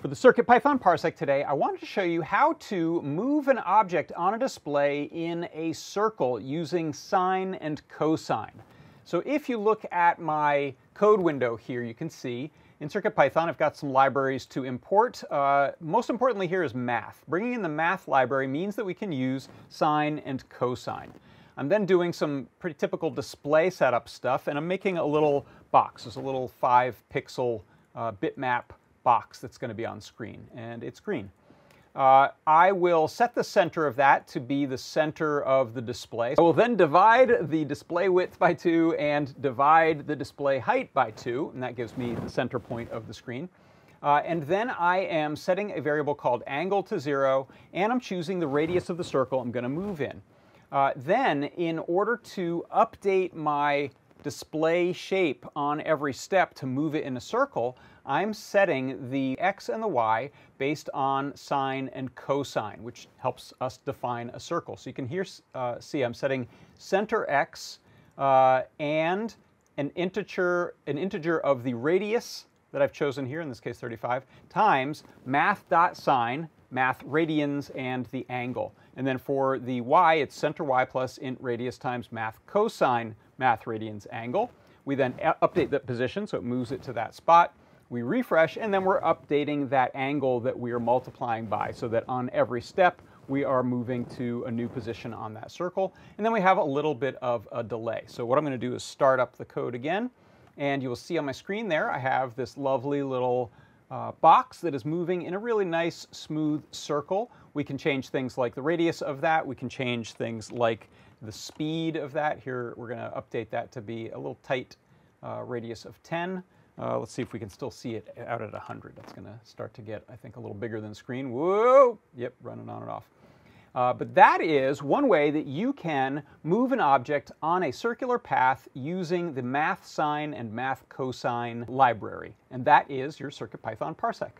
For the CircuitPython Parsec today, I wanted to show you how to move an object on a display in a circle using sine and cosine. So if you look at my code window here, you can see in CircuitPython I've got some libraries to import. Uh, most importantly here is math. Bringing in the math library means that we can use sine and cosine. I'm then doing some pretty typical display setup stuff, and I'm making a little box. There's a little five pixel uh, bitmap box that's going to be on screen, and it's green. Uh, I will set the center of that to be the center of the display. I will then divide the display width by 2 and divide the display height by 2, and that gives me the center point of the screen. Uh, and then I am setting a variable called angle to 0, and I'm choosing the radius of the circle I'm going to move in. Uh, then, in order to update my display shape on every step to move it in a circle, I'm setting the x and the y based on sine and cosine, which helps us define a circle. So you can here uh, see I'm setting center x uh, and an integer, an integer of the radius that I've chosen here, in this case 35, times math.sine, math radians, and the angle. And then for the y, it's center y plus int radius times math cosine math radians angle. We then update the position so it moves it to that spot. We refresh and then we're updating that angle that we are multiplying by so that on every step we are moving to a new position on that circle. And then we have a little bit of a delay. So what I'm going to do is start up the code again. And you will see on my screen there I have this lovely little uh, box that is moving in a really nice smooth circle. We can change things like the radius of that. We can change things like the speed of that. Here we're going to update that to be a little tight uh, radius of 10. Uh, let's see if we can still see it out at 100. That's going to start to get, I think, a little bigger than the screen. Whoa! Yep, running on and off. Uh, but that is one way that you can move an object on a circular path using the math sine and math cosine library. And that is your CircuitPython parsec.